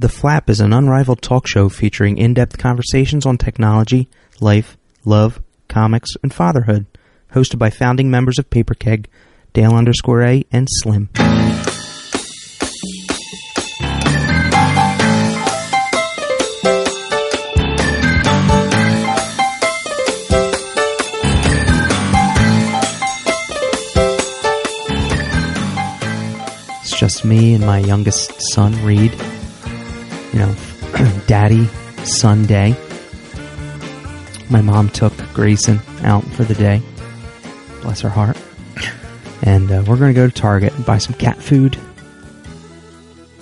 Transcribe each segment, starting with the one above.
The Flap is an unrivaled talk show featuring in depth conversations on technology, life, love, comics, and fatherhood. Hosted by founding members of Paper Keg, Dale underscore A, and Slim. It's just me and my youngest son, Reed. You know, daddy, son day. My mom took Grayson out for the day. Bless her heart. And uh, we're going to go to Target and buy some cat food.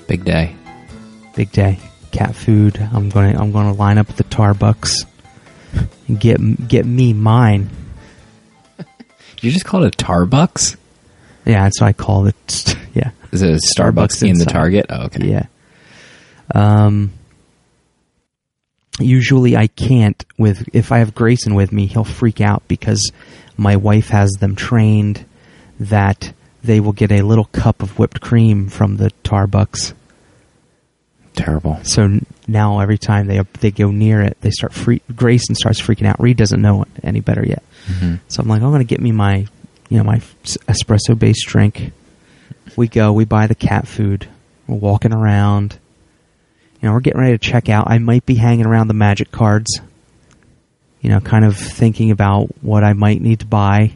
Big day. Big day. Cat food. I'm going to I'm going to line up at the Tarbucks and get get me mine. You just called it Tarbucks? Yeah, that's what I call it. yeah. Is it a Starbucks, Starbucks in the. Target? Oh, okay. Yeah. Um. Usually, I can't with if I have Grayson with me, he'll freak out because my wife has them trained that they will get a little cup of whipped cream from the Tarbucks. Terrible. So now every time they they go near it, they start free. Grayson starts freaking out. Reed doesn't know any better yet. Mhm. So I'm like, I'm going to get me my, you know, my espresso based drink. We go, we buy the cat food. We're walking around. You know, we're getting ready to check out. I might be hanging around the magic cards. You know, kind of thinking about what I might need to buy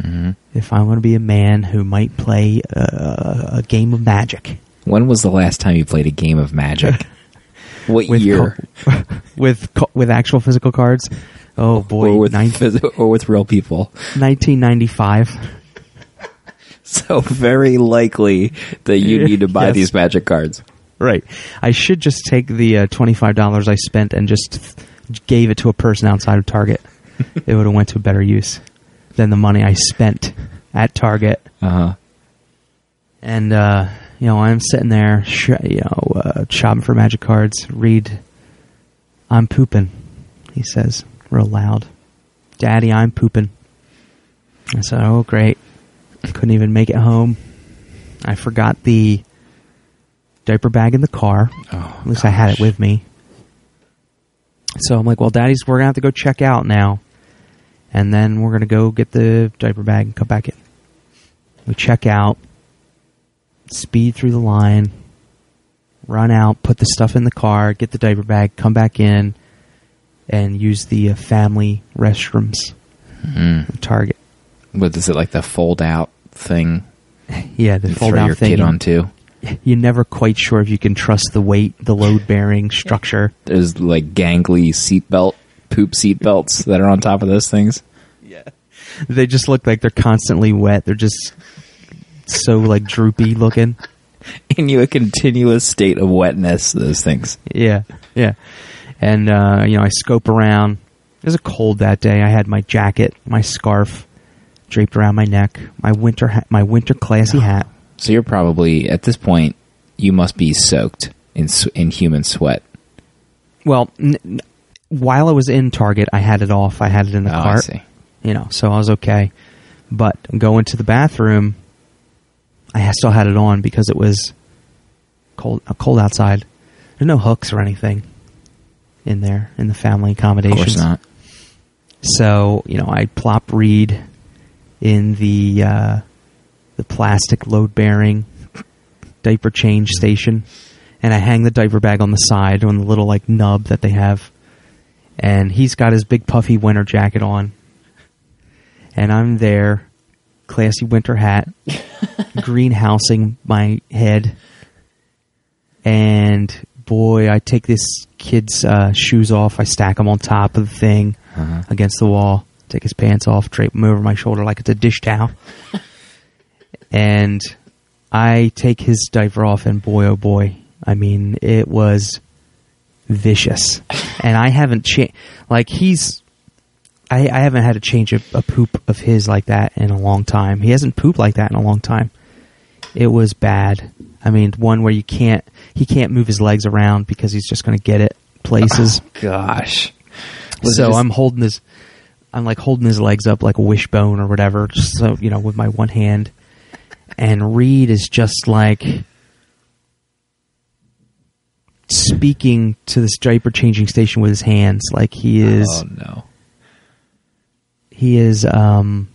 Mhm. if I'm going to be a man who might play a, a game of magic. When was the last time you played a game of Magic? what With year? co- with co- with actual physical cards. Oh boy, or with nine- phys- or with real people? 1995. So very likely that you need to buy Yes. these Magic cards. Right. I should just take the uh, twenty-five dollars I spent and just th- gave it to a person outside of Target. it would have went to a better use than the money I spent at Target. Uh huh. And uh, you know, I'm sitting there, sh- you know, uh, shopping for magic cards. Read, I'm pooping. He says real loud, "Daddy, I'm pooping." I said, "Oh, great." Couldn't even make it home. I forgot the diaper bag in the car. Oh, At least I had it with me. So I'm like, well, Daddy's, we're going to have to go check out now. And then we're going to go get the diaper bag and come back in. We check out, speed through the line, run out, put the stuff in the car, get the diaper bag, come back in, and use the uh, family restrooms Mm. Target. What is it like the fold out thing? Yeah, the fold throw out your thing. kid onto. You're never quite sure if you can trust the weight, the load bearing structure. There's like gangly seatbelt, poop seat belts that are on top of those things. Yeah. They just look like they're constantly wet. They're just so like droopy looking. In you a continuous state of wetness. Those things. Yeah, yeah. And uh, you know, I scope around. It was a cold that day. I had my jacket, my scarf draped around my neck, my winter hat, my winter classy hat. So you're probably at this point. You must be soaked in in human sweat. Well, n- while I was in Target, I had it off. I had it in the Oh, I cart. see. You know, so I was okay. But going to the bathroom, I still had it on because it was cold. Uh, cold outside. There's no hooks or anything in there in the family Of accommodations. course not. So you know, I plop Reed in the uh, the plastic load bearing diaper change station, and I hang the diaper bag on the side on the little like nub that they have, and he's got his big puffy winter jacket on, and I'm there, classy winter hat, greenhousing my head, and boy, I take this kid's uh, shoes off, I stack them on top of the thing Uh-huh. against the wall, take his pants off, drape them over my shoulder like it's a dish towel. and I take his diaper off, and boy, oh boy, I mean, it was vicious. and I haven't changed, like, he's, I, I haven't had to change a, a poop of his like that in a long time. He hasn't pooped like that in a long time. It was bad. I mean, one where you can't, he can't move his legs around because he's just going to get it places oh, Gosh. Was so just- I'm holding his, I'm like holding his legs up like a wishbone or whatever, just so you know, with my one hand. And Reed is just like speaking to this diaper changing station with his hands, like he is. Oh no. He is. Um,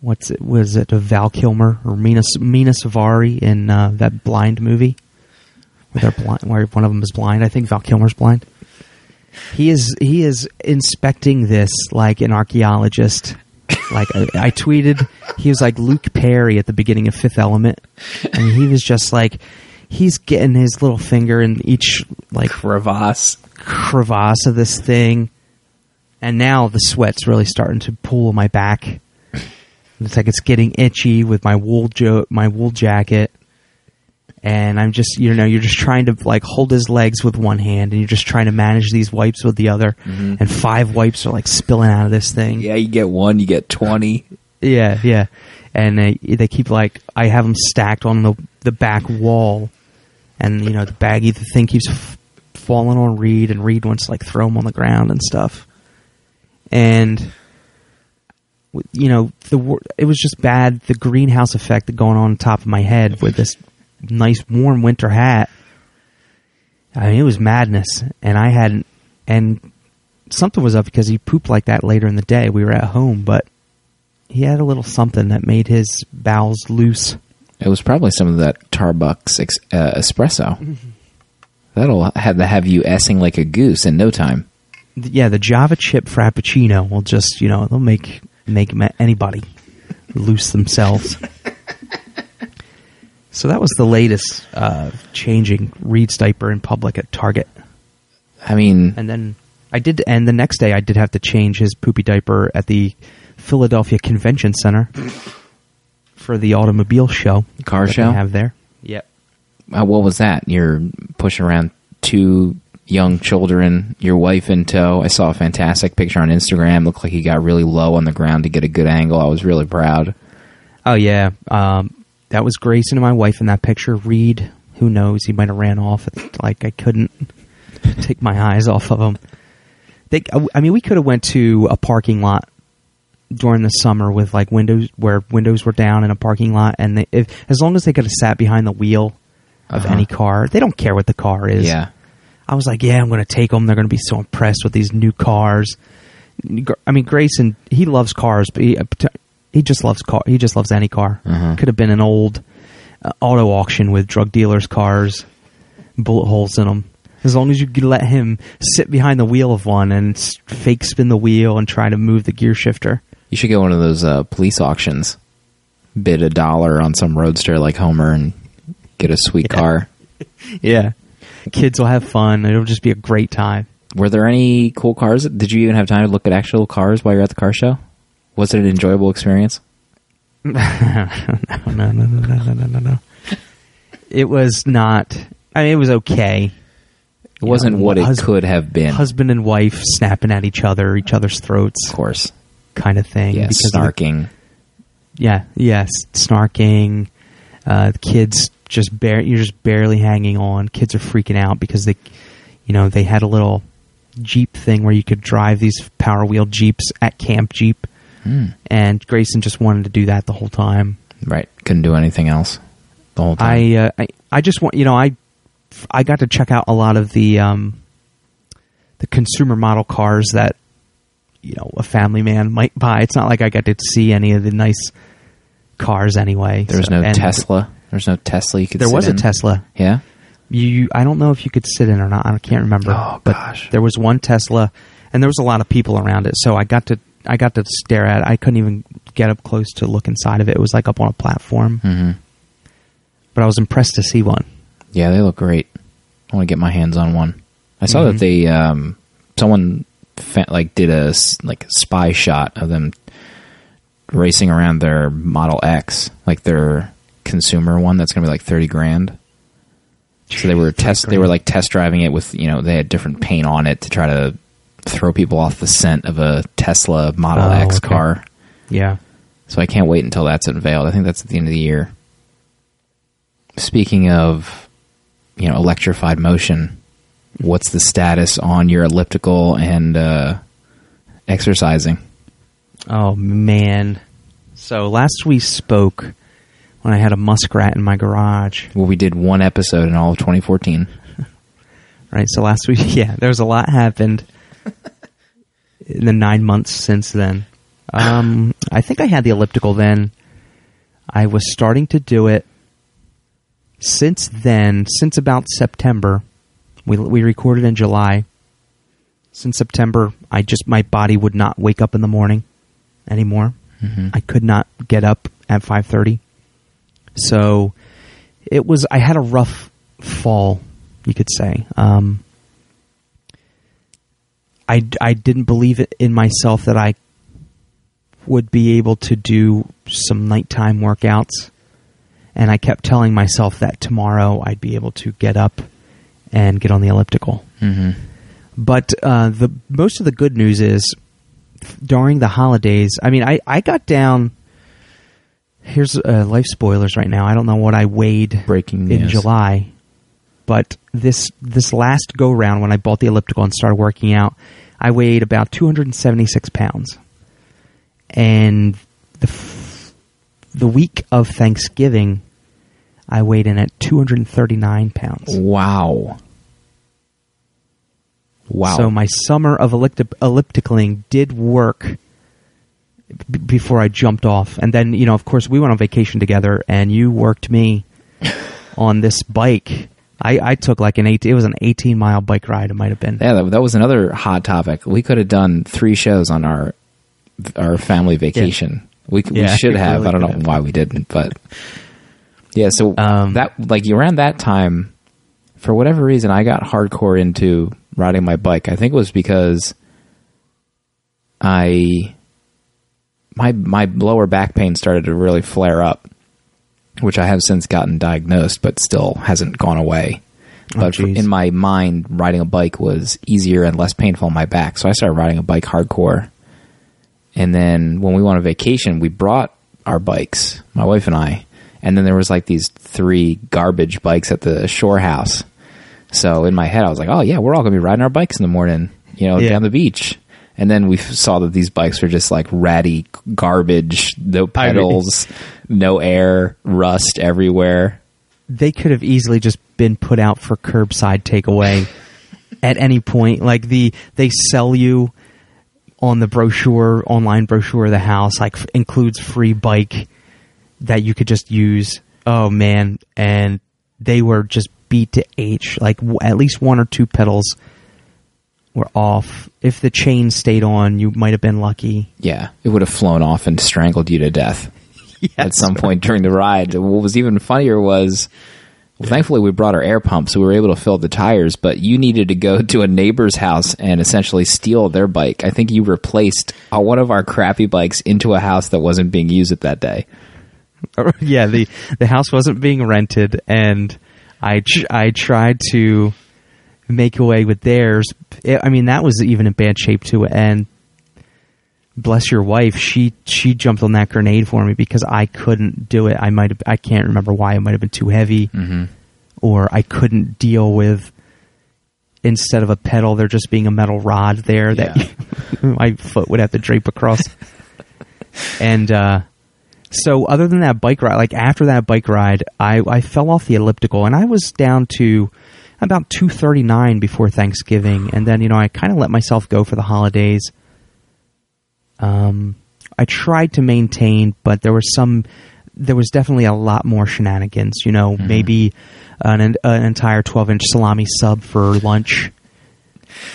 what's it? Was it Val Kilmer or Mena Mena Suvari in uh, that blind movie? Where blind, where one of them is blind. I think Val Kilmer's blind. He is he is inspecting this like an archaeologist. Like I, I tweeted, he was like Luke Perry at the beginning of Fifth Element, and he was just like he's getting his little finger in each like Crevasse. crevasse of this thing, and now the sweat's really starting to pull on my back. It's like it's getting itchy with my wool jo- my wool jacket, and I'm just you know you're just trying to like hold his legs with one hand, and you're just trying to manage these wipes with the other, mm-hmm. and five wipes are like spilling out of this thing. Yeah, you get one, you get twenty. Yeah, yeah. And they they keep like I have them stacked on the the back wall, and you know the baggy the thing keeps f- falling on Reed, and Reed wants to like throw them on the ground and stuff. And you know the it was just bad the greenhouse effect going on top of my head with this nice warm winter hat. I mean it was madness, and I hadn't and something was up because he pooped like that later in the day. We were at home, but he had a little something that made his bowels loose. It was probably some of that Tarbucks ex- uh, espresso. That'll have to have you essing like a goose in no time. Yeah, the Java chip frappuccino will just, you know, they'll make make anybody loose themselves. so that was the latest uh, changing Reed's diaper in public at Target, I mean, and then I did, and the next day I did have to change his poopy diaper at the Philadelphia Convention Center for the automobile show. Car that show? they have there. Yep. uh, what was that? You're pushing around two young children, your wife in tow. I saw a fantastic picture on Instagram. Looked like he got really low on the ground to get a good angle. I was really proud. Oh yeah, um, that was Grayson and my wife in that picture. Reed, who knows? He might have ran off. Like I couldn't take my eyes off of him. They, I mean, we could have went to a parking lot during the summer with like windows where windows were down in a parking lot, and they, if, as long as they could have sat behind the wheel of Uh-huh. any car, they don't care what the car is. Yeah. I was like, yeah, I'm going to take them. They're going to be so impressed with these new cars. I mean, Grayson, he loves cars, but he, he just loves car. He just loves any car. Mhm. Could have been an old uh, auto auction with drug dealers' cars, bullet holes in them. As long as you let him sit behind the wheel of one and fake spin the wheel and try to move the gear shifter. You should get one of those uh, police auctions. Bid a dollar on some roadster like Homer and get a sweet Yeah. car. Yeah, kids will have fun. It'll just be a great time. Were there any cool cars? Did you even have time to look at actual cars while you're at the car show? Was it an enjoyable experience? no, no, no, no, no, no, no, no. It was not. I mean, it was okay. It wasn't what it hus- could have been. Husband and wife snapping at each other, each other's throats, of course. kind of thing. Yeah, because of the- snarking. yeah, yes, snarking. Uh, the kids just bare. You're just barely hanging on. Kids are freaking out because they, you know, they had a little Jeep thing where you could drive these Power Wheel Jeeps at Camp Jeep, Hmm. and Grayson just wanted to do that the whole time. Right. Couldn't do anything else the whole time. I, uh, I I just want you know I I got to check out a lot of the um, the consumer model cars that you know a family man might buy. It's not like I got to see any of the nice cars anyway. there was So- no Tesla. There was no Tesla you could There was a. Tesla. Yeah? You I don't know if you could sit in or not. I can't remember. Oh, but gosh. there was one Tesla, and there was a lot of people around it. So I got to I got to stare at. it. I couldn't even get up close to look inside of it. It was like up on a platform, hmm but I was impressed to see one. Yeah, they look great. I want to get my hands on one. I saw Mhm. that they um someone fa- like did a like spy shot of them racing around their Model X, like their consumer one that's going to be like 30 grand. So they were test they were like test driving it with, you know, they had different paint on it to try to throw people off the scent of a Tesla Model Oh, X okay. car. Yeah. So I can't wait until that's unveiled. I think that's at the end of the year. Speaking of, you know, electrified motion, what's the status on your elliptical and uh, exercising? Oh man. So last we spoke when I had a muskrat in my garage. Well, we did one episode in all of 2014. Right. So last week, yeah, there was a lot happened in the nine months since then. Um, I think I had the elliptical then. I was starting to do it. Since then, since about September, we we recorded in July. Since September, I just my body would not wake up in the morning anymore. I could not get up at five thirty. So it was. I had a rough fall, you could say. Um, I I didn't believe it in myself that I would be able to do some nighttime workouts, and I kept telling myself that tomorrow I'd be able to get up and get on the elliptical. Mm-hmm. But uh, the most of the good news is during the holidays. I mean, I I got down. Here's uh, life spoilers right now. I don't know what I weighed Breaking in news. July, but this this last go round when I bought the elliptical and started working out, I weighed about 276 pounds, and the f- the week of Thanksgiving, I weighed in at 239 pounds. Wow. Wow. So my summer of ellipti- ellipticaling did work b- before I jumped off, and then you know, of course, we went on vacation together, and you worked me on this bike. I, I took like an eight. It was an eighteen mile bike ride. It might have been. yeah, that, that was another hot topic. We could have done three shows on our our family vacation. We, we Yeah, should have. really I don't know have. why we didn't, but yeah. So Um, that like around that time, for whatever reason, I got hardcore into riding my bike. I think it was because I my my lower back pain started to really flare up, which I have since gotten diagnosed, but still hasn't gone away. Oh, But geez. in my mind, riding a bike was easier and less painful on my back, so I started riding a bike hardcore. And then when we went on vacation, we brought our bikes, my wife and I, and then there was like these three garbage bikes at the shore house. So in my head, I was like, "Oh yeah, we're all gonna be riding our bikes in the morning, you know, Yeah. down the beach." And then we saw that these bikes were just like ratty garbage, no pedals, no air, rust everywhere. they could have easily just been put out for curbside takeaway at any point. Like the they sell you on the brochure, online brochure of the house, like f- includes free bike that you could just use. Oh man, and they were just beat to H. Like w- at least one or two pedals were off. If the chain stayed on, you might have been lucky. Yeah, it would have flown off and strangled you to death. at some point during the ride. What was even funnier was, well, thankfully we brought our air pump, so we were able to fill the tires. But you needed to go to a neighbor's house and essentially steal their bike. I think you replaced uh, one of our crappy bikes into a house that wasn't being used at that day. yeah, the the house wasn't being rented, and I I tried to make away with theirs. I mean, that was even in bad shape too. And bless your wife, she she jumped on that grenade for me because I couldn't do it. I might have I can't remember why. It might have been too heavy, Mm-hmm. or I couldn't deal with. Instead of a pedal, there just being a metal rod there that my foot would have to drape across. and uh, so, other than that bike ride, like after that bike ride, I, I fell off the elliptical and I was down to about 239 before Thanksgiving. And then, you know, I kind of let myself go for the holidays. Um, I tried to maintain, but there was some, there was definitely a lot more shenanigans. You know, maybe an, an entire 12 inch salami sub for lunch.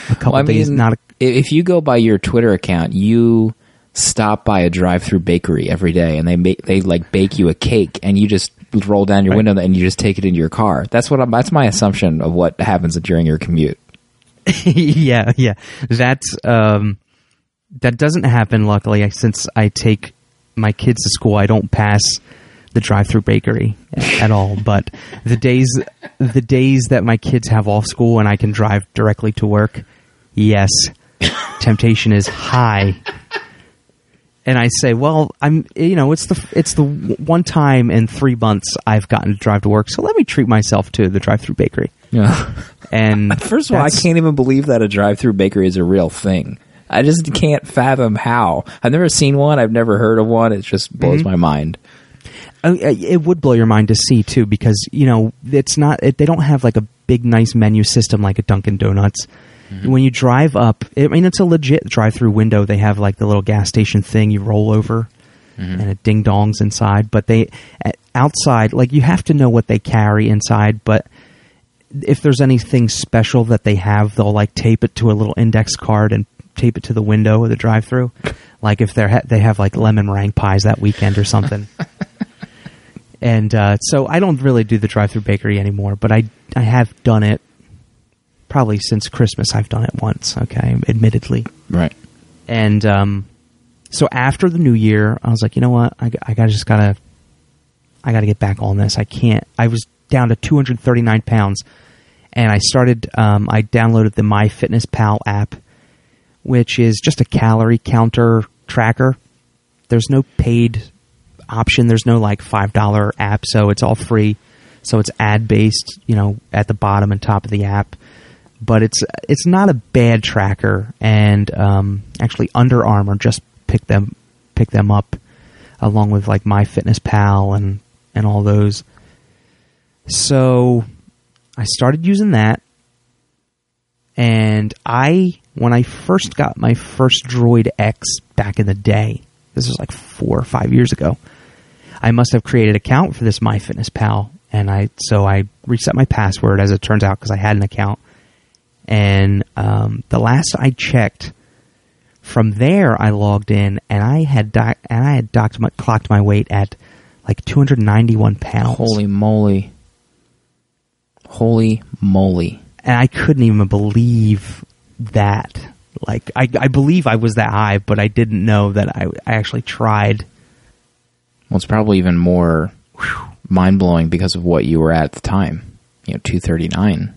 A couple Well, I days, mean, not a, if you go by your Twitter account, you stop by a drive-through bakery every day, and they make they like bake you a cake, and you just roll down your Right. window and you just take it into your car. That's what I'm, that's my assumption of what happens during your commute. yeah, yeah. That's um, that doesn't happen. Luckily, since I take my kids to school, I don't pass the drive-through bakery at all. But the days, the days that my kids have off school and I can drive directly to work, yes, temptation is high. And I say, well, I'm, you know, it's the it's the one time in three months I've gotten to drive to work, so let me treat myself to the drive-through bakery. Yeah. And First of all, I can't even believe that a drive-through bakery is a real thing. I just mm-hmm. can't fathom how. I've never seen one. I've never heard of one. It just blows mm-hmm. my mind. Oh, it would blow your mind to see too, because you know it's not. It, they don't have like a big, nice menu system like a Dunkin' Donuts. When you drive up, I mean, it's a legit drive-through window. They have like the little gas station thing you roll over, and it ding dongs inside. But they outside, like you have to know what they carry inside. But if there's anything special that they have, they'll like tape it to a little index card and tape it to the window of the drive-through. Like if they're ha- they have like lemon meringue pies that weekend or something. and uh, so I don't really do the drive-through bakery anymore, but I I have done it probably since Christmas. I've done it once. Okay, admittedly. Right. And um, so after the new year, I was like, you know what? I, I gotta, just gotta, I gotta get back on this. I can't. I was down to 239 pounds, and I started. Um, I downloaded the MyFitnessPal app, which is just a calorie counter tracker. There's no paid option. There's no like five dollar app, so it's all free. So it's ad based, you know, at the bottom and top of the app but it's it's not a bad tracker. And um, actually, Under Armour just picked them picked them up along with like MyFitnessPal and and all those. So I started using that, and I when I first got my first Droid X back in the day, this was like four or five years ago. I must have created an account for this MyFitnessPal, and I so I reset my password as it turns out because I had an account and um, the last I checked, from there I logged in and I had doc- and I had docked my, clocked my weight at like 291 pounds. Holy moly. Holy moly. and I couldn't even believe that. Like I, I believe I was that high, but I didn't know that I, I actually tried. Well, it's probably even more mind blowing because of what you were at at the time. You know, 239.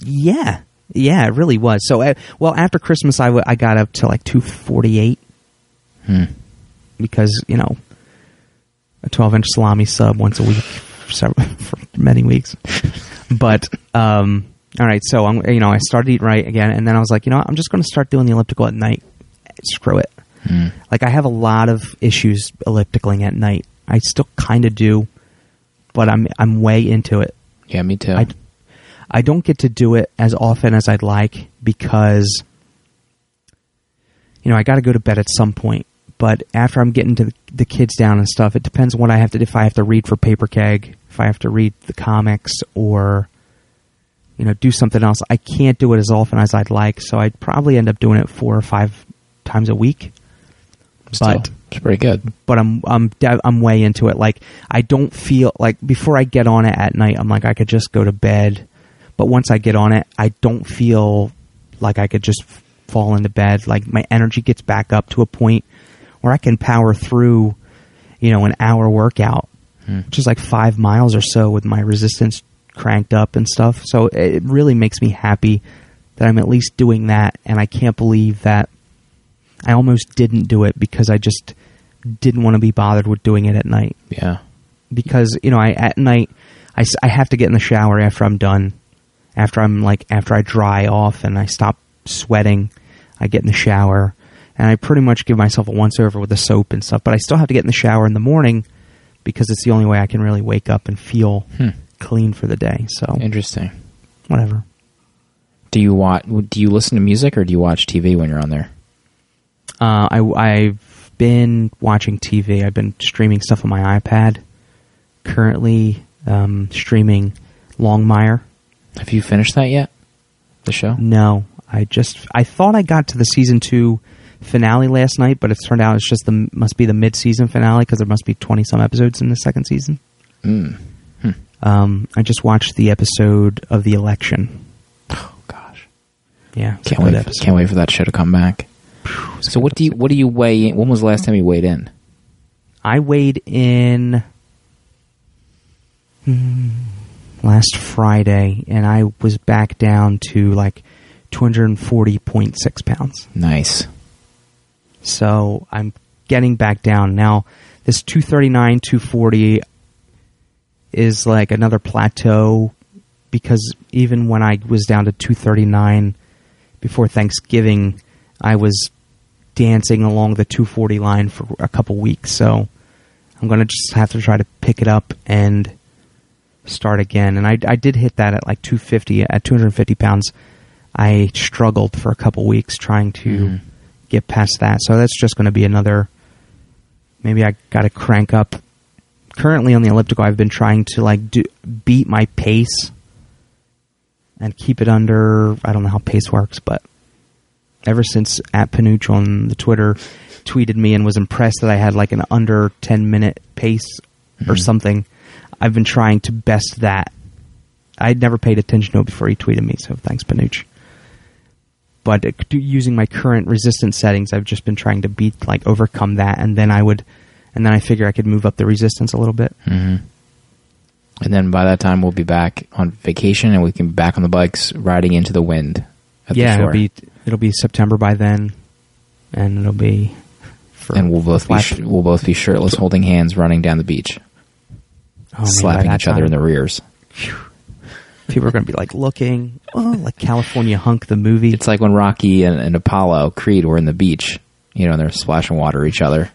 Yeah, yeah, it really was. So, uh, well, after Christmas, I, w- I got up to like 248 Hmm. because you know a 12 inch salami sub once a week for, several, for many weeks. But um, all right, so I'm you know I started eating right again, and then I was like, you know, what, I'm just going to start doing the elliptical at night. Screw it. Hmm. Like I have a lot of issues ellipticaling at night. I still kind of do, but I'm I'm way into it. Yeah, me too. I, I don't get to do it as often as I'd like because, you know, I got to go to bed at some point. But after I'm getting to the, kids down and stuff, it depends what I have to. If I have to read for Paper Keg, if I have to read the comics, or you know, do something else, I can't do it as often as I'd like. So I'd probably end up doing it four or five times a week. Still, but it's pretty good. but I'm I'm I'm way into it. Like I don't feel like before I get on it at night, I'm like I could just go to bed. But once I get on it, I don't feel like I could just fall into bed. Like my energy gets back up to a point where I can power through, you know, an hour workout, hmm. which is like five miles or so with my resistance cranked up and stuff. So it really makes me happy that I'm at least doing that. And I can't believe that I almost didn't do it because I just didn't want to be bothered with doing it at night. Yeah. Because you know, I at night I, I have to get in the shower after I'm done, after I'm like after I dry off and I stop sweating, I get in the shower and I pretty much give myself a once over with the soap and stuff. But I still have to get in the shower in the morning because it's the only way I can really wake up and feel Hmm. clean for the day. So Interesting. whatever. Do you watch? Do you listen to music or do you watch TV when you're on there? Uh, I, I've been watching TV. I've been streaming stuff on my iPad. Currently um, streaming Longmire. Have you finished that yet? The show? No, I just I thought I got to the season two finale last night, but it turned out it's just the must be the mid season finale because there must be twenty some episodes in the second season. Mm. Um, I just watched the episode of the election. Oh gosh. Yeah, Can't wait. episode. Can't wait for that show to come back. So what do you what do you weigh? In? When was the last time you weighed in? I weighed in hmm, last Friday, and I was back down to like 240.6 pounds. Nice. So I'm getting back down now. This 239, 240 is like another plateau because even when I was down to 239 before Thanksgiving, I was dancing along the 240 line for a couple weeks. So I'm going to just have to try to pick it up and start again. And I, I did hit that at like 250 at 250 pounds. I struggled for a couple weeks trying to Mhm. get past that. So that's just going to be another. Maybe I got to crank up. Currently on the elliptical, I've been trying to like do beat my pace and keep it under. I don't know how pace works, but ever since at Panuch on the Twitter tweeted me and was impressed that I had like an under 10 minute pace or Mhm. something, I've been trying to best that. I'd never paid attention to it before he tweeted me, so thanks, Panuch. But uh, using my current resistance settings, I've just been trying to beat, like, overcome that, and then I would, and then I figure I could move up the resistance a little bit. hmm And then by that time, we'll be back on vacation, and we can be back on the bikes, riding into the wind. At yeah, the it'll be it'll be September by then, and it'll be. For and we'll both be sh- we'll both be shirtless, holding hands, running down the beach, oh, slapping that each other in the rears. People are going to be like looking, oh, like California Hunk the movie. It's like when Rocky and, and Apollo Creed were in the beach. You know, and they're splashing water at each other.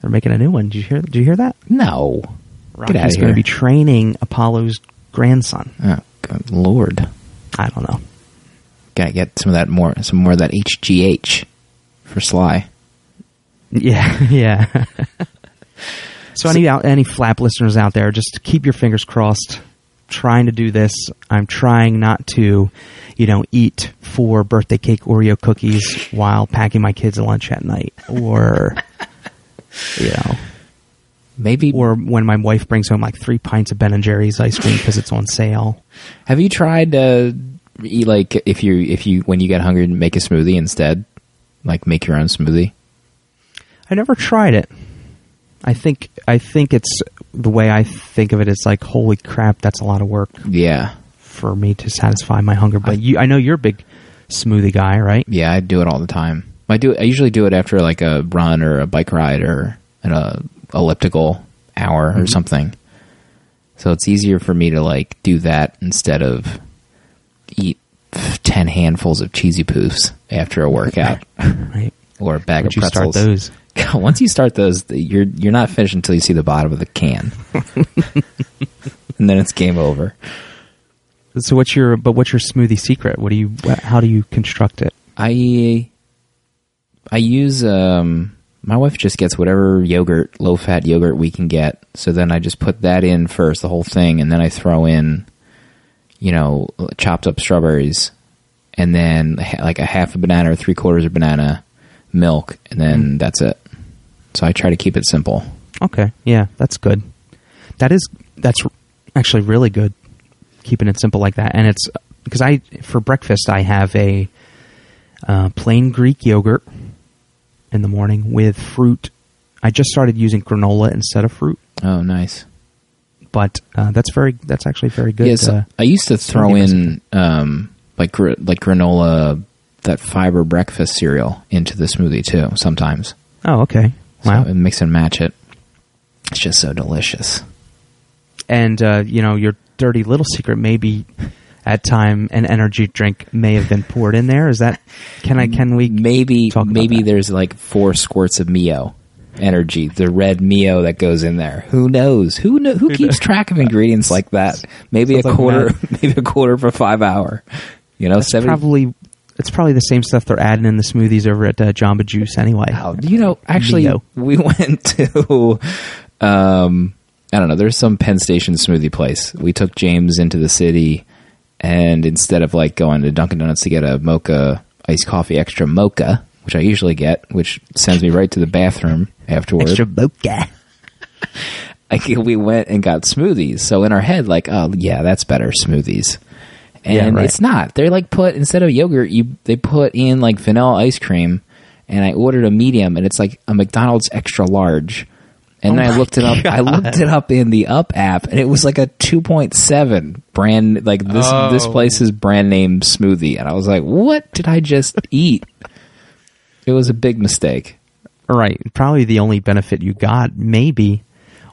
They're making a new one. Did you hear? Did you hear that? No, Rocky's going to be training Apollo's grandson. oh, good lord, I don't know. gotta get some of that more, some more of that HGH for Sly. Yeah, yeah. so, any out, any flap listeners out there, just keep your fingers crossed. Trying to do this. I'm trying not to, you know, eat four birthday cake Oreo cookies while packing my kids lunch at night, or, you know, Maybe. or when my wife brings home like three pints of Ben and Jerry's ice cream because it's on sale. have you tried uh, eat like if you if you when you get hungry make a smoothie instead, like make your own smoothie? I never tried it. I think I think it's the way I think of it. it is like holy crap, that's a lot of work Yeah, for me to satisfy my hunger. But you, I know you're a big smoothie guy, right? yeah, I do it all the time. I do. I usually do it after like a run or a bike ride or an uh, elliptical hour or something. So it's easier for me to like do that instead of eat ten handfuls of cheesy poofs after a workout Right. or a bag Once of you start pretzels. those, Once you start those, you're you're not finished until you see the bottom of the can, and then it's game over. so what's your but what's your smoothie secret? What do you how do you construct it? I I use um my wife just gets whatever yogurt, low fat yogurt we can get. So then I just put that in first, the whole thing, and then I throw in, you know, chopped up strawberries, and then like a half a banana or three quarters of banana, milk, and then that's it. So I try to keep it simple. Okay, yeah, that's good. That is that's actually really good. Keeping it simple like that, and it's because I for breakfast I have a uh, plain Greek yogurt in the morning with fruit. I just started using granola instead of fruit, Oh, nice. but uh, that's very that's actually very good. Yes, uh, I used to throw in um, like gr- like granola, that fiber breakfast cereal into the smoothie too. Sometimes, oh, okay, so wow. and mix and match it. It's just so delicious. and uh, you know your dirty little secret maybe at time an energy drink may have been poured in there. Is that can I can we Maybe talk maybe there's like four squirts of Mio energy, the red Mio that goes in there. Who knows? Who who keeps track of ingredients like that? Maybe a Sounds like quarter, Matt. maybe a quarter for five hour. You know, seven. probably it's probably the same stuff they're adding in the smoothies over at uh, Jamba Juice anyway. Oh, you know, actually, Mio. we went to, um, I don't know, there's some Penn Station smoothie place. We took James into the city, and instead of like going to Dunkin' Donuts to get a mocha iced coffee extra mocha, which I usually get, which sends me right to the bathroom afterwards. Extra mocha. I, we went and got smoothies. So in our head, like, oh yeah, that's better smoothies. And Yeah, right. it's not. They're like put instead of yogurt, you they put in like vanilla ice cream. And I ordered a medium, and it's like a McDonald's extra large. And Oh then I looked it up. I looked it up in the Up app, and it was like a two point seven brand. Like this this Oh. place's brand name smoothie, and I was like, "What did I just eat?" It was a big mistake. Right. Probably the only benefit you got maybe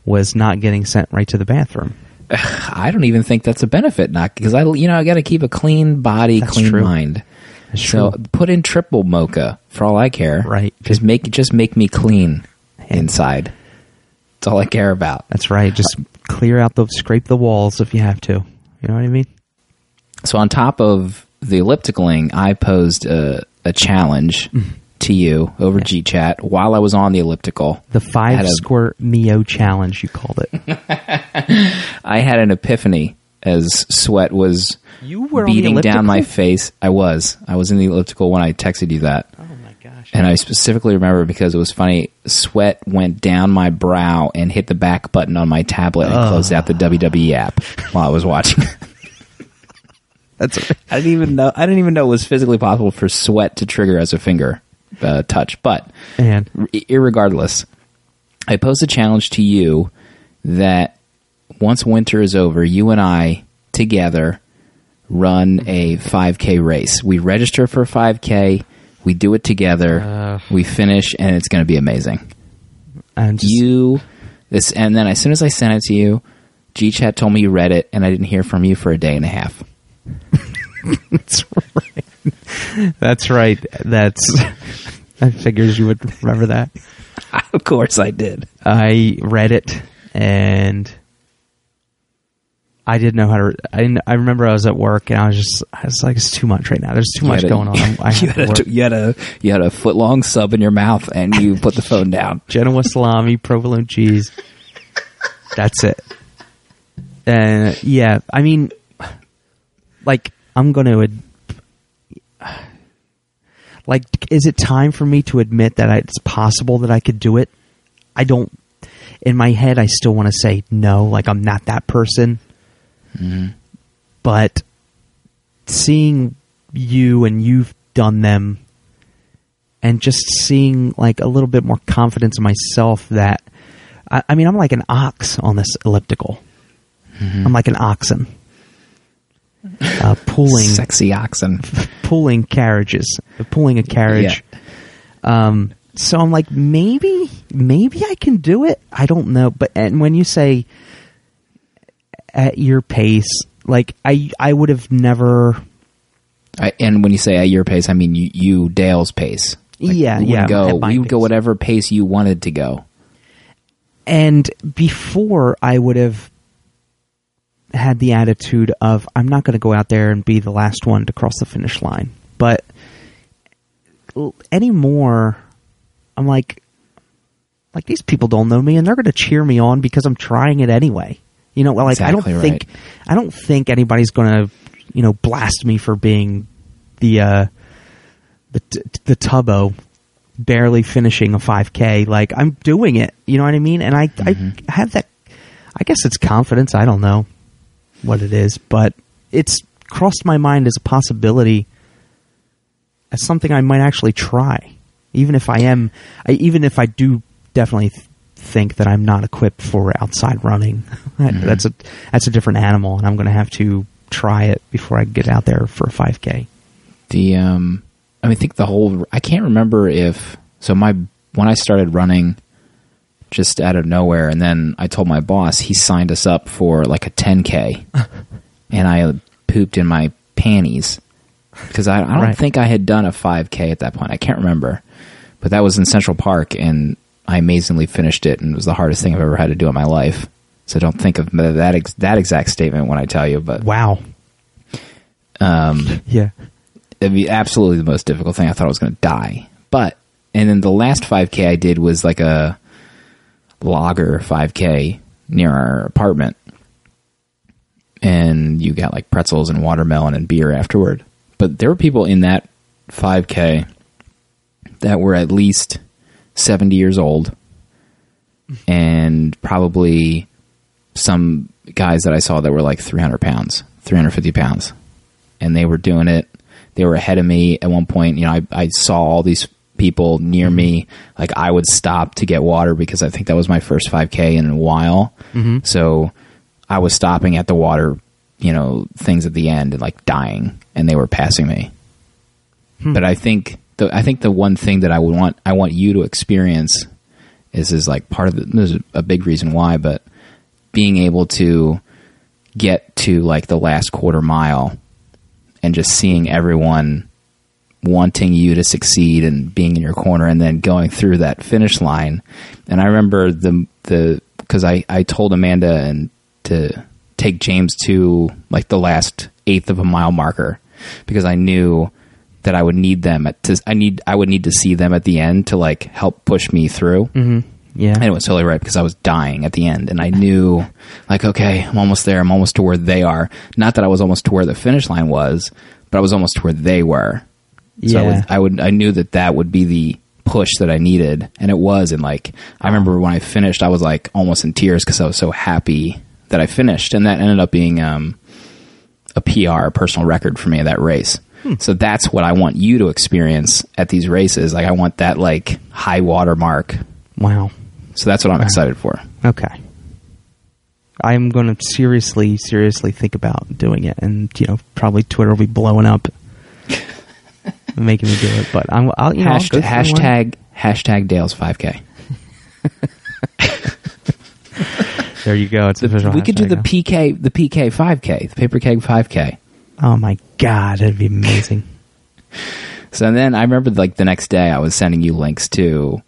was not getting sent right to the bathroom. I don't even think that's a benefit, not because I, you know, I got to keep a clean body, That's clean true. mind. That's so true. put in triple mocha for all I care. Right. Just make just make me clean inside. That's all I care about. That's right. Just clear out the scrape the walls if you have to. You know what I mean? So on top of the ellipticaling, I posed a, a challenge mm. To you over GChat while I was on the elliptical. The five a- squirt Mio challenge, you called it. I had an epiphany as sweat was You were beating down my face. I was. I was in the elliptical when I texted you that. oh my gosh. And I specifically remember because it was funny. Sweat went down my brow and hit the back button on my tablet and closed out the WWE app while I was watching. That's I didn't even know. I didn't even know it was physically possible for sweat to trigger as a finger uh, touch. But man. r- irregardless, I pose a challenge to you that once winter is over, you and I together run a 5K race. We register for 5K. We do it together. Uh. we finish, and it's going to be amazing. Just, You this, and then as soon as I sent it to you, GChat told me you read it, and I didn't hear from you for a day and a half. that's right. That's right. That's. I figures you would remember that. of course, I did. I read it and I didn't know how to. I didn't, I remember I was at work and I was just. I was like, it's too much right now. There's too much You had a- going on. I you, had a, you had a you had a foot long sub in your mouth, and you put the phone down. Genoa salami, provolone cheese. That's it. And yeah, I mean, like I'm going to. Like, is it time for me to admit that I, it's possible that I could do it? I don't. In my head, I still want to say no. Like I'm not that person. Mm-hmm. But seeing you and you've done them and just seeing like a little bit more confidence in myself that I, I mean I'm like an ox on this elliptical. Mm-hmm. I'm like an oxen. Uh, pulling Sexy oxen. pulling carriages, pulling a carriage. Um, so I'm like, maybe, maybe I can do it. I don't know, but and when you say at your pace, like I, I would have never. I, and when you say at your pace, I mean you, you Dale's pace. Yeah, we would yeah, Go, we would go whatever pace you wanted to go. And before I would have had the attitude of I'm not going to go out there and be the last one to cross the finish line. But anymore, I'm like, like these people don't know me and they're going to cheer me on because I'm trying it anyway. You know, like I don't Exactly think I don't think anybody's going to, you know, blast me for being the uh the t- the tubbo barely finishing a 5k like i'm doing it. You know what i mean? And i i have that i guess it's confidence. I don't know what it is but it's crossed my mind as a possibility as something i might actually try even if i am I, even if i do definitely th- think that i'm not equipped for outside running that's a that's a different animal and i'm going to have to try it before i get out there for a 5k The um, I mean, I think the whole. I can't remember if so. My when I started running, just out of nowhere, and then I told my boss he signed us up for like a 10k, and I pooped in my panties because I, I don't Right. think I had done a 5k at that point. I can't remember, but that was in Central Park, and I amazingly finished it, and it was the hardest thing I've ever had to do in my life. So don't think of that ex- that exact statement when I tell you, but wow um, yeah it'd be absolutely the most difficult thing. I thought I was going to die. But and then the last 5K I did was like a logger 5K near our apartment, and you got like pretzels and watermelon and beer afterward. But there were people in that 5K that were at least 70 years old, and probably some guys that I saw that were like 300 pounds, 350 pounds and they were doing it. They were ahead of me at one point. You know, I, I saw all these people near mm-hmm. me. Like I would stop to get water because I think that was my first 5K in a while. Mm-hmm. So I was stopping at the water, you know, things at the end and like dying, and they were passing me. Hmm. But I think the I think the one thing that I would want I want you to experience is is like part of the there's a big reason why, but being able to get to like the last quarter mile and just seeing everyone wanting you to succeed and being in your corner and then going through that finish line. And I remember the the because I I told Amanda and to take James to like the last eighth of a mile marker because I knew that I would need them at, to I need I would need to see them at the end to like help push me through. Mm-hmm. Yeah. And it was totally right because I was dying at the end, and I knew, like, okay, I'm almost there. I'm almost to where they are. Not that I was almost to where the finish line was, but I was almost to where they were. So I, Yeah. would, I would, I knew that that would be the push that I needed, and it was. And like, I remember when I finished, I was like almost in tears because I was so happy that I finished, and that ended up being um, a PR, a personal record for me of that race. So that's what I want you to experience at these races. Like, I want that like high water mark. Wow. So that's what I'm excited for. Okay. I'm going to seriously, seriously think about doing it, and you know, probably Twitter will be blowing up, making me do it. But I'm, I'll, you know, I'll Hasht- go through one. hashtag hashtag Dale's 5K. There you go. It's official. we could do the now. PK the PK 5K, the paper keg 5K. Oh my god, that'd be amazing. So then I remember like the next day I was sending you links to,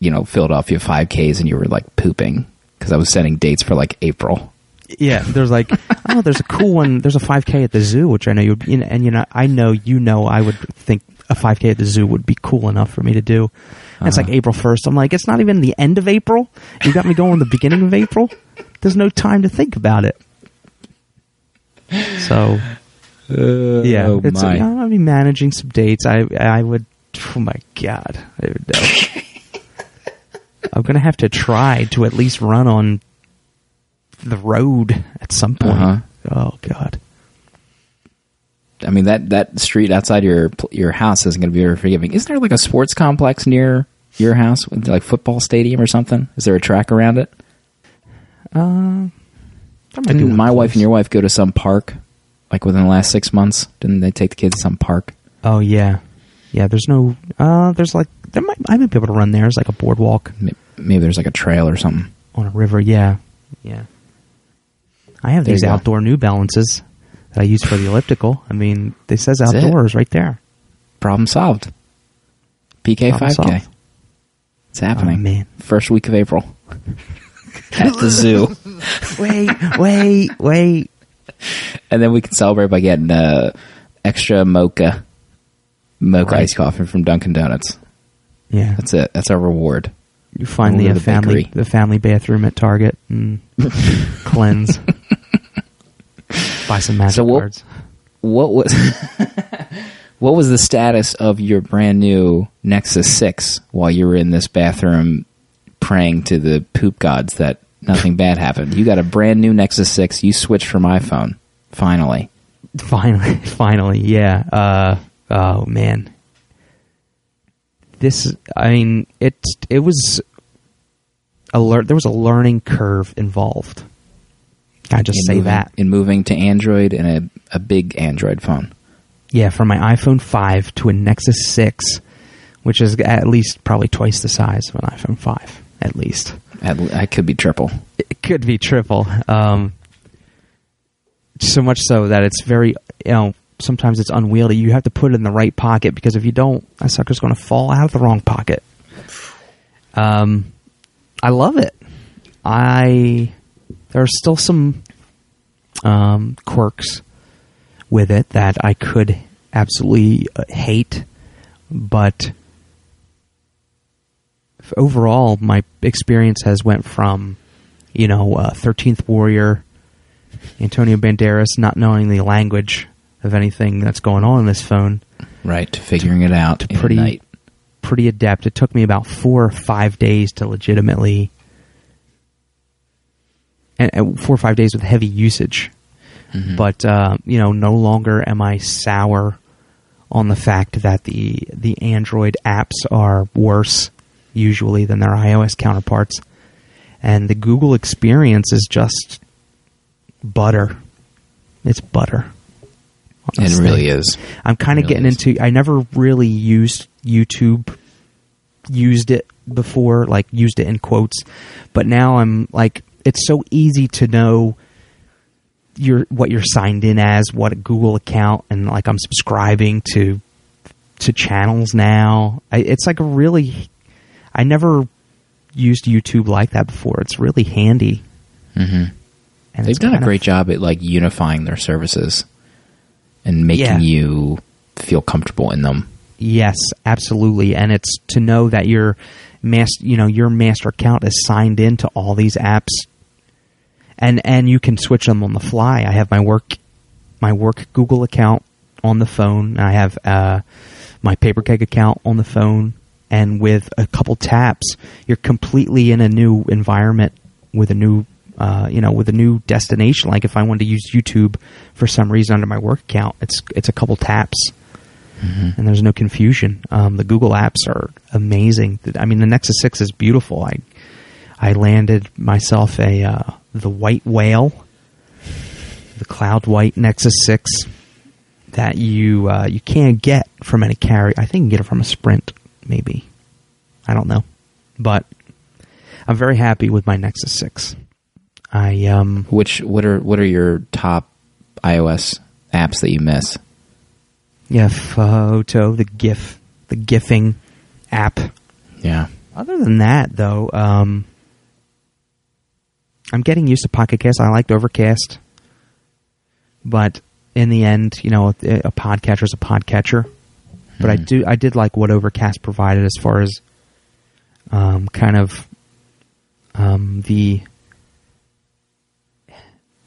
you know, Philadelphia 5Ks, and you were like pooping because I was sending dates for like April. Yeah, there's like, oh, there's a cool one. There's a 5K at the zoo, which I know you would, you know, and you know, I know you know, I would think a 5K at the zoo would be cool enough for me to do. And It's uh-huh. like April 1st. I'm like, it's not even the end of April. You got me going the beginning of April. There's no time to think about it. So uh, yeah, oh it's, my. know, I'll be managing some dates. I I would. Oh my god, I would know. I'm gonna have to try to at least run on the road at some point. Uh-huh. Oh god. I mean that that street outside your your house isn't going to be very forgiving. Isn't there like a sports complex near your house, like football stadium or something? Is there a track around it? Uh, there might be Didn't my wife and your wife go to some park like within the last six months? Didn't they take the kids to some park? Oh yeah, yeah. There's no. Uh, there's like there might I might be able to run there. It's like a boardwalk Maybe there's like a trail or something. on a river. Yeah, yeah. I have There these outdoor New Balances that I use for the elliptical. I mean, they says That's it. outdoors right there. Problem solved. PK five K. It's happening. Oh, man. First week of April. At the zoo. wait, wait, wait. And then we can celebrate by getting uh, extra mocha mocha Right. iced coffee from Dunkin' Donuts. Yeah, That's it. That's our reward. you find the, the family bakery. the family bathroom at Target and cleanse. Buy some magic So what- cards. What was What was the status of your brand new Nexus 6 while you were in this bathroom praying to the poop gods that nothing bad happened? You got a brand new Nexus 6. You switched from iPhone. Finally. Finally, finally, yeah. Uh, oh man, this. I mean, it. It was a lear- There was a learning curve involved. I just say moving, that. in moving to Android and a, a big Android phone. Yeah, from my iPhone five to a Nexus six, which is at least probably twice the size of an iPhone five, at least. At, I could be triple. it could be triple. Um, so much so that it's very, you know, sometimes it's unwieldy. You have to put it in the right pocket because if you don't, that sucker's going to fall out of the wrong pocket. Um, I love it. I there are still some um, quirks with it that I could absolutely uh, hate, but overall, my experience has went from, you know, uh, Thirteenth Warrior, Antonio Banderas not knowing the language of anything that's going on in this phone, Right, to figuring it out in pretty pretty adept. It took me about four or five days to legitimately, and, and four or five days with heavy usage. But uh, you know, no longer am I sour on the fact that the the Android apps are worse usually than their iOS counterparts, and the Google experience is just butter. It's butter. It really is. I'm kind of Really getting is. into. I never really used YouTube, used it before, like used it in quotes, but now I'm like, it's so easy to know your what you're signed in as, what a Google account, and like I'm subscribing to to channels now. I, it's like a really, I never used YouTube like that before. It's really handy. hmm And They've done a kind of- great job at like unifying their services and making Yeah. you feel comfortable in them. Yes, absolutely. And it's to know that your master, you know, your master account is signed into all these apps, and and you can switch them on the fly. I have my work, my work Google account on the phone. and I have uh, my PaperKeg account on the phone, and with a couple taps, you're completely in a new environment with a new. Uh, you know, with a new destination, like if I wanted to use YouTube for some reason under my work account, it's it's a couple taps and there's no confusion. Um, the Google apps are amazing. I mean, the Nexus Six is beautiful. I I landed myself a uh, the white whale, the cloud white Nexus Six that you uh, you can't get from any carrier. I think you can get it from a Sprint, maybe. I don't know, but I'm very happy with my Nexus Six. I um Which what are what are your top iOS apps that you miss? yeah photo the GIF the GIFing app. Yeah. Other than that, though, um, I'm getting used to Pocket Cast. I liked Overcast, but in the end, you know, a, a podcatcher is a podcatcher. But I Mhm. do, I did like what Overcast provided as far as um, kind of um, the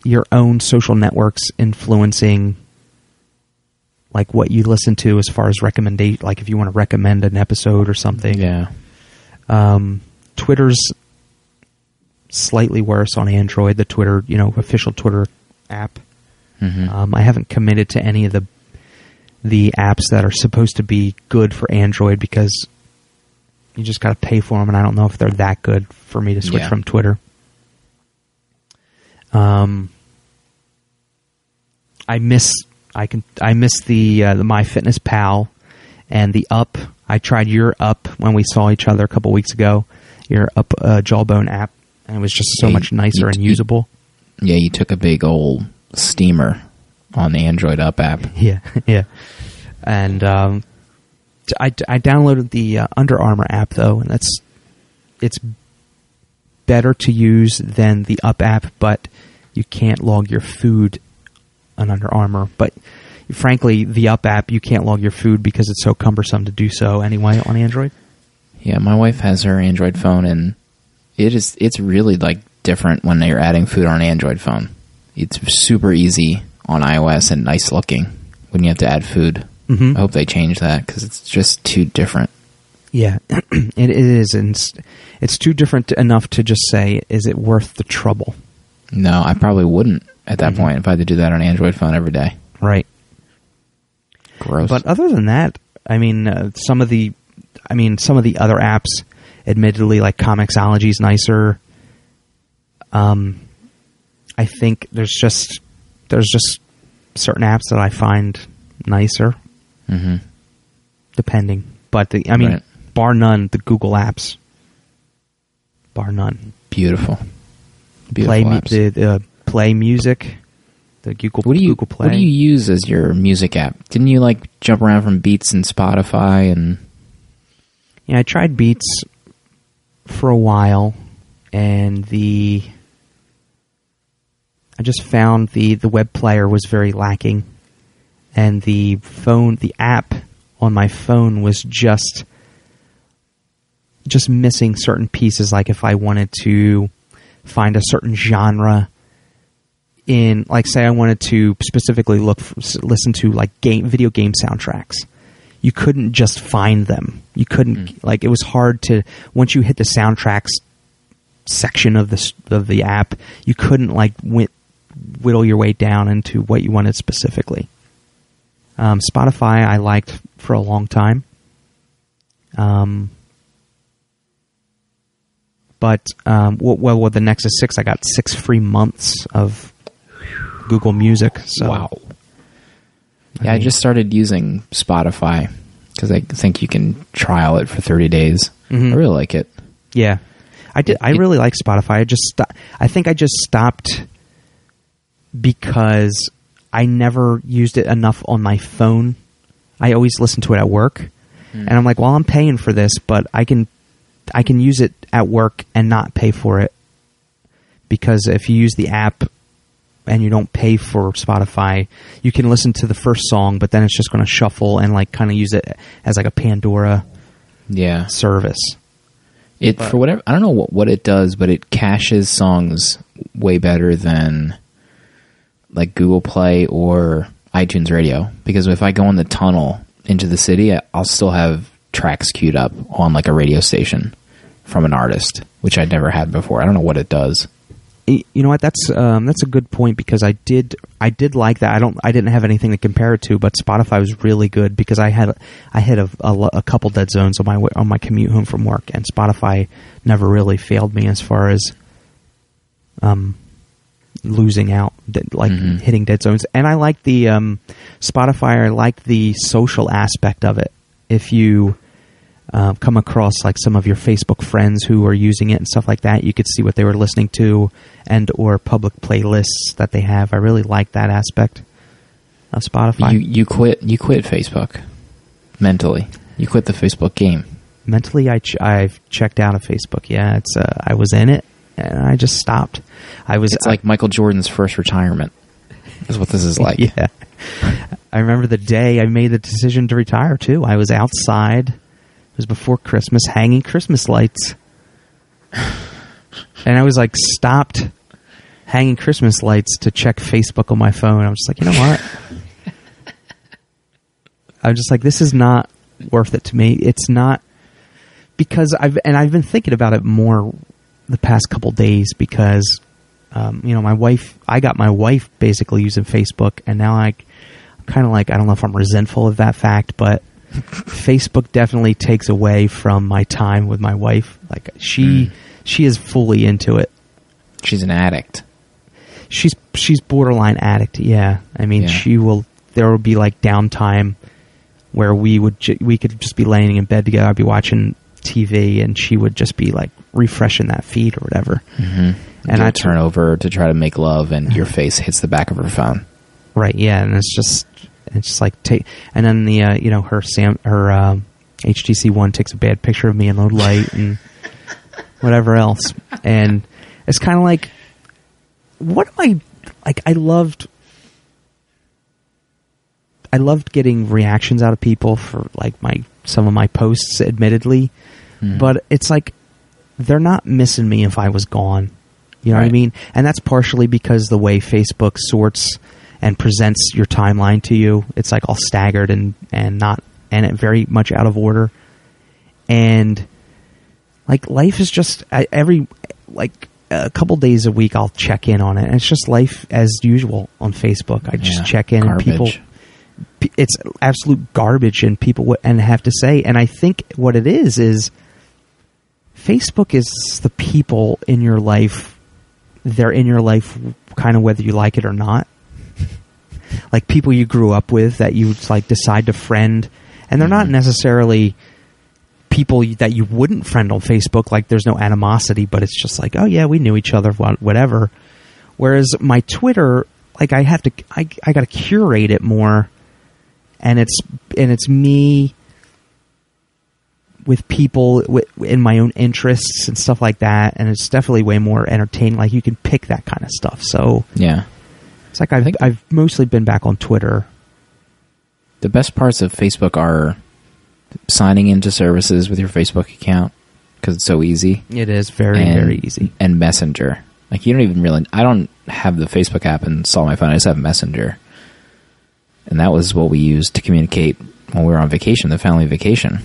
your own social networks influencing like what you listen to as far as recommendation like if you want to recommend an episode or something Yeah. um, Twitter's slightly worse on Android. The Twitter, you know, official Twitter app. hmm Um, I haven't committed to any of the the apps that are supposed to be good for Android because you just got to pay for them, and I don't know if they're that good for me to switch Yeah. from Twitter. Um, I miss I can I miss the uh, the MyFitnessPal and the Up. I tried your Up when we saw each other a couple weeks ago. Your Up uh, Jawbone app, and it was just so Yeah, much nicer you- and usable. Yeah, you took a big old steamer on the Android Up app. Yeah, yeah. And um, t- I, I downloaded the uh, Under Armour app though, and that's it's better to use than the Up app, but you can't log your food on Under Armour. But frankly, the Up app you can't log your food because it's so cumbersome to do so anyway on Android. Yeah, my wife has her Android phone, and it is it's really like different when you're adding food on an Android phone. It's super easy on iOS and nice looking when you have to add food. Mhm. I hope they change that because it's just too different. Yeah, it is, and it's, it's too different enough to just say, is it worth the trouble? No, I probably wouldn't at that Mhm. point if I had to do that on an Android phone every day. Right. Gross. But other than that, I mean, uh, some of the, I mean, some of the other apps, admittedly, like Comixology is nicer. Um, I think there's just there's just certain apps that I find nicer, hmm depending. But the, I mean, Right. bar none, the Google apps, bar none. beautiful, beautiful play apps. the, the play music, the Google what do you Google Play. What do you use as your music app? Didn't you like jump around from Beats and Spotify and Yeah, I tried Beats for a while, and the I just found the the web player was very lacking, and the phone the app on my phone was just just missing certain pieces. Like if I wanted to find a certain genre in, like, say I wanted to specifically look for, listen to like game video game soundtracks you couldn't just find them. You couldn't like it was hard to once you hit the soundtracks section of the of the app, you couldn't like whit, whittle your way down into what you wanted specifically. Um, Spotify I liked for a long time, um, but um, well with the Nexus Six, I got six free months of Google Music. So wow? Yeah, I mean- just started using Spotify because I think you can trial it for 30 days. Mhm. I really like it. Yeah, I did. I It- really like Spotify. I just, sto- I think I just stopped because I never used it enough on my phone. I always listen to it at work, and I'm like, well, I'm paying for this, but I can, I can use it at work and not pay for it because if you use the app and you don't pay for Spotify, you can listen to the first song, but then it's just going to shuffle and like kind of use it as like a Pandora Yeah. service. It But- for whatever I don't know what, what it does, but it caches songs way better than like Google Play or iTunes Radio. Because if I go in the tunnel into the city, I'll still have tracks queued up on like a radio station from an artist, which I'd never had before. I don't know what it does. You know what? That's um, that's a good point because I did I did like that. I don't I didn't have anything to compare it to, but Spotify was really good because I had I had a, a, a couple dead zones on my on my commute home from work, and Spotify never really failed me as far as um losing out, like Mhm. hitting dead zones. And I like the um, Spotify. I like the social aspect of it. If you uh, come across like some of your Facebook friends who are using it and stuff like that, you could see what they were listening to and or public playlists that they have. I really like that aspect of Spotify. You you quit you quit Facebook mentally. You quit the Facebook game. Mentally, I ch- I've checked out of Facebook. Yeah, it's uh, I was in it and I just stopped. I was It's like Michael Jordan's first retirement. Is what this is like. yeah. I remember the day I made the decision to retire too. I was outside. It was before Christmas, hanging Christmas lights. And I was like stopped hanging Christmas lights to check Facebook on my phone. I was just like, you know what? I'm just like, this is not worth it to me. It's not because I've and I've been thinking about it more the past couple days because um, you know my wife I got my wife basically using Facebook and now I I'm kind of like I don't know if I'm resentful of that fact but Facebook definitely takes away from my time with my wife like she Mm. she is fully into it She's an addict. she's she's borderline addict yeah I mean Yeah. she will there will be like downtime where we would ju- we could just be laying in bed together I'd be watching TV and she would just be like refreshing that feed or whatever Mm-hmm. And I turn over to try to make love, and your face hits the back of her phone. Right. Yeah, and it's just it's just like take and then the uh, you know her Sam her um, HTC One takes a bad picture of me in low light and whatever else, and it's kind of like what am I like? I loved I loved getting reactions out of people for like my some of my posts, admittedly, Mhm. but it's like they're not missing me if I was gone. You know what I mean? And that's partially because the way Facebook sorts and presents your timeline to you, it's like all staggered and and not and very much out of order. And like life is just every like a couple days a week I'll check in on it. And it's just life as usual on Facebook. I just Yeah, check in and people it's absolute garbage and people w- and have to say and i think what it is is facebook is the people in your life they're in your life kind of whether you like it or not like people you grew up with that you like decide to friend. And they're not Mhm. necessarily people that you wouldn't friend on facebook. Like there's no animosity but it's just like oh yeah we knew each other whatever. Whereas my twitter like i have to i, I gotta curate it more. And it's and it's me with people in my own interests and stuff like that. And it's definitely way more entertaining. Like you can pick that kind of stuff. So Yeah. It's like i've, think- I've mostly been back on twitter The best parts of Facebook are signing into services with your Facebook account because it's so easy. it is very and, very easy And Messenger. Like you don't even really. I don't have the Facebook app installed on my phone. I just have Messenger, and that was what we used to communicate when we were on vacation, the family vacation.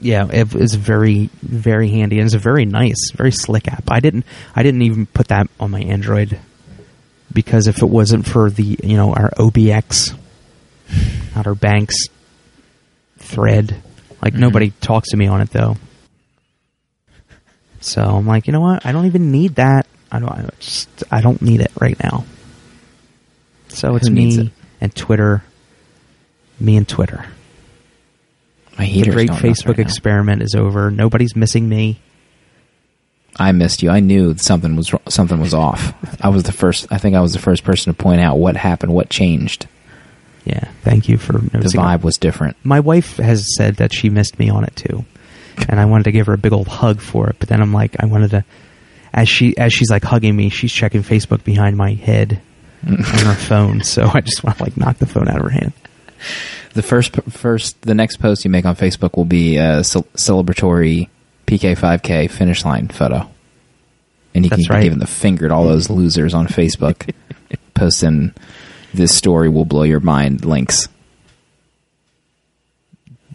yeah it was very very handy and it's a very nice very slick app i didn't i didn't even put that on my android because if it wasn't for the you know our obx not Outer Banks thread like Mhm. nobody talks to me on it though. So i'm like you know what? I don't even need that. I don't I just i don't need it right now. So it's me it? and twitter. Me and twitter. My the great facebook right now. experiment is over. Nobody's missing me I missed you. I knew something was something was off. I was the first. I think I was the first person to point out what happened, what changed. Yeah, thank you for The vibe was different. My wife has said that she missed me on it too. and I wanted to give her a big old hug for it. But then I'm like, I wanted to, as she as she's like hugging me, she's checking Facebook behind my head on her phone. So I just want to like knock the phone out of her hand. The first, first, the next post you make on Facebook will be a cel- celebratory PK5K finish line photo, and you That's can right. give them the finger to all those losers on Facebook, posting this story will blow your mind links.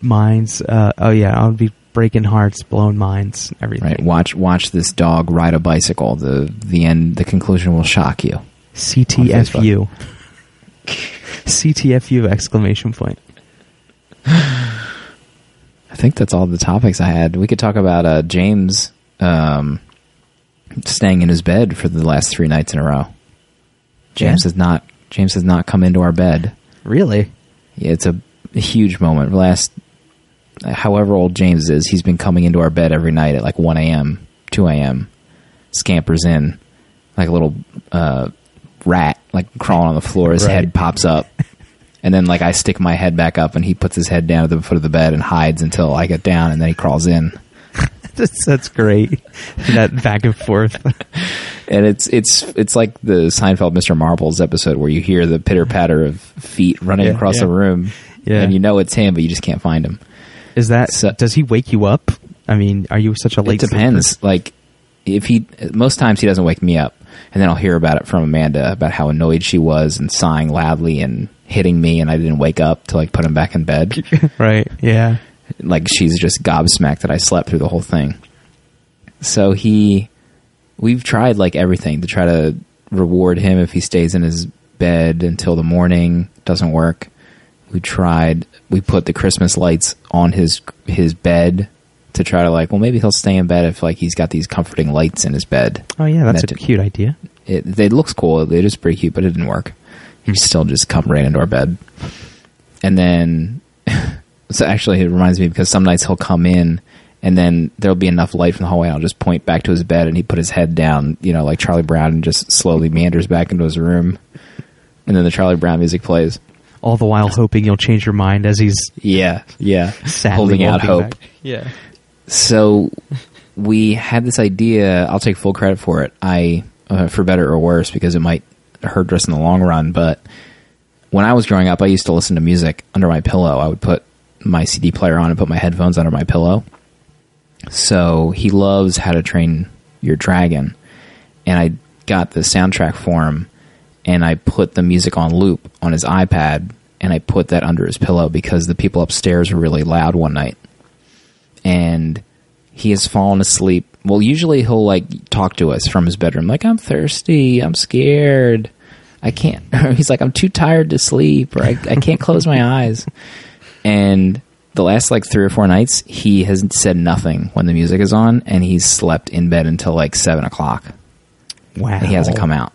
Minds. Uh, oh yeah, I'll be breaking hearts, blowing minds, everything. Right? Watch, watch this dog ride a bicycle. The the end, the conclusion will shock you. CTFU. CTFU exclamation point. I think that's all the topics I had. We could talk about uh, James um, staying in his bed for the last three nights in a row. James Yeah? has not. James has not come into our bed. Really? Yeah, it's a huge moment. Last, however old James is, he's been coming into our bed every night at like one a.m., two a.m. Scampers in like a little uh, rat, like crawling on the floor. His Right. head pops up, and then like I stick my head back up, and he puts his head down at the foot of the bed and hides until I get down, and then he crawls in. That's, that's great. that back and forth. and it's it's it's like the Seinfeld Mr. Marbles episode where you hear the pitter patter of feet running Yeah, across yeah. the room, Yeah. and you know it's him, but you just can't find him. Is that? So- does he wake you up? I mean, are you such a late? it depends. Like if he most times he doesn't wake me up, and then I'll hear about it from Amanda about how annoyed she was and sighing loudly and hitting me, and I didn't wake up to like put him back in bed. right. Yeah. like she's just gobsmacked that I slept through the whole thing. So he, we've tried like everything to try to reward him if he stays in his bed until the morning. Doesn't work. We tried. We put the Christmas lights on his his bed to try to like. Well, maybe he'll stay in bed if like he's got these comforting lights in his bed. Oh yeah, that's That a did- cute idea. It, it looks cool. It is pretty cute, but it didn't work. He hmm. still just come right into our bed. And then, so actually, it reminds me because some nights he'll come in, and then there'll be enough light from the hallway. And I'll just point back to his bed, and he put his head down, you know, like Charlie Brown, and just slowly meanders back into his room. And then the Charlie Brown music plays. All the while hoping you'll change your mind as he's Yeah, yeah, holding out hope. back. Yeah. So we had this idea i'll take full credit for it i uh, for better or worse because it might hurt us in the long run but when i was growing up i used to listen to music under my pillow. I would put my cd player on and put my headphones under my pillow. So he loves how to train your dragon and i got the soundtrack for him and i put the music on loop on his ipad and i put that under his pillow because the people upstairs were really loud one night and he has fallen asleep. Well, usually he'll like talk to us from his bedroom, like I'm thirsty, I'm scared, I can't. He's like I'm too tired to sleep, or I, I can't close my eyes. And the last like three or four nights, he has said nothing when the music is on, and he's slept in bed until like seven o'clock. Wow. And he hasn't come out.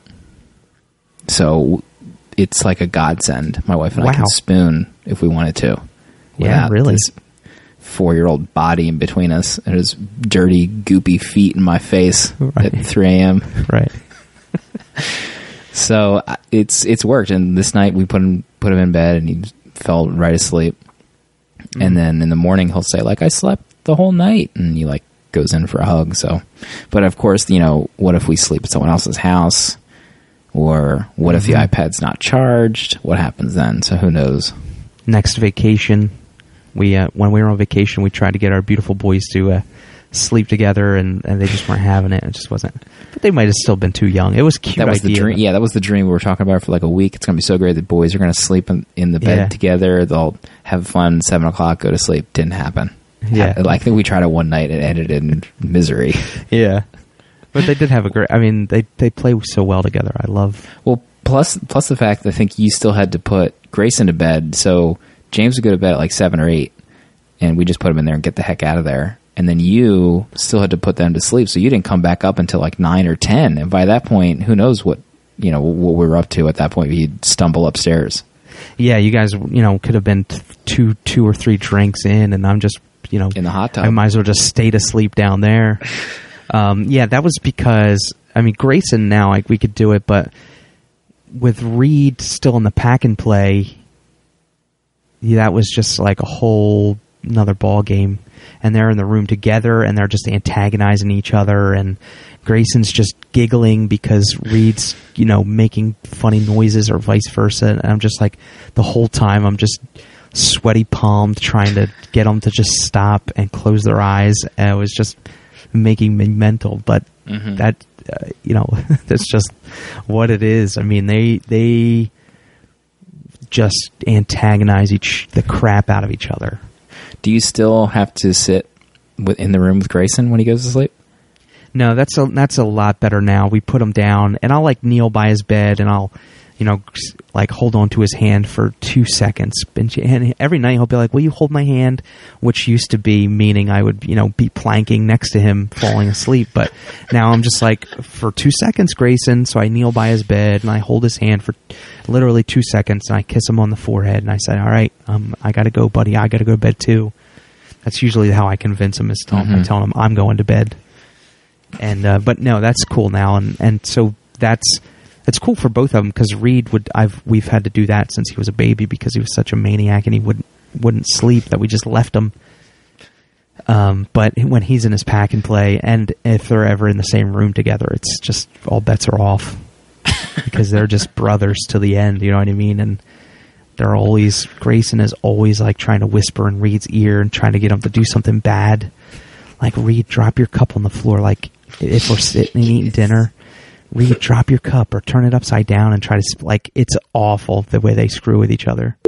So it's like a godsend. My wife and I can spoon if we wanted to. Yeah, really. This four-year-old body in between us, and his dirty, goopy feet in my face Right. at 3 a.m. Right. So it's it's worked. And this night we put him put him in bed, and he fell right asleep. Mm-hmm. And then in the morning he'll say like I slept the whole night, and he like goes in for a hug. So, but of course you know what if we sleep at someone else's house, or what if the Mm-hmm. iPad's not charged? What happens then? So who knows? Next vacation, we uh, when we were on vacation, we tried to get our beautiful boys to uh, sleep together, and, and they just weren't having it. It just wasn't. But they might have still been too young. It was cute. that was idea. the dream. Yeah, that was the dream we were talking about for like a week. It's gonna be so great. The boys are gonna sleep in, in the bed Yeah. together. They'll have fun. Seven o'clock, go to sleep. Didn't happen. Yeah. I, I think we tried it one night and ended in misery. Yeah. But they did have a great. I mean, they they play so well together. I love. Well, plus plus the fact that I think you still had to put Grace into bed. So James would go to bed at like seven or eight, and we just put him in there and get the heck out of there. And then you still had to put them to sleep, so you didn't come back up until like nine or ten. And by that point, who knows what you know what we were up to at that point? You'd stumble upstairs. Yeah, you guys, you know, could have been two two or three drinks in, and I'm just, you know, In the hot tub. I might as well just stay to sleep down there. um, yeah, that was because I mean Grayson now like we could do it, but with Reed still in the pack and play, that was just like a whole another ball game, and they're in the room together, and they're just antagonizing each other, and Grayson's just giggling because Reed's you know making funny noises or vice versa, and I'm just like the whole time I'm just sweaty palmed trying to get them to just stop and close their eyes, and it was just making me mental, but Mhm. that uh, you know that's just what it is. I mean they they just antagonize each the crap out of each other. Do you still have to sit in the room with Grayson when he goes to sleep? No, that's a that's a lot better now. We put him down, and I'll like kneel by his bed, and I'll, you know, like hold on to his hand for two seconds. And she- and every night he'll be like, "Will you hold my hand?" Which used to be meaning I would, you know, be planking next to him, falling asleep. But now I'm just like, for two seconds, Grayson. So I kneel by his bed and I hold his hand for literally two seconds, and I kiss him on the forehead, and I say, "All right, um, I got to go, buddy. I got to go to bed too." That's usually how I convince him. Is tell him, I tell him I'm going to bed and uh, but no, that's cool now, and and so that's it's cool for both of them because Reed would I've we've had to do that since he was a baby because he was such a maniac and he wouldn't wouldn't sleep that we just left him. Um, but when he's in his pack and play, and if they're ever in the same room together, it's just all bets are off because they're just brothers to the end. You know what I mean? And they're always Grayson is always like trying to whisper in Reed's ear and trying to get him to do something bad. Like Reed, drop your cup on the floor. Like if we're sitting and eating dinner, Reed, drop your cup or turn it upside down and try to like it's awful the way they screw with each other.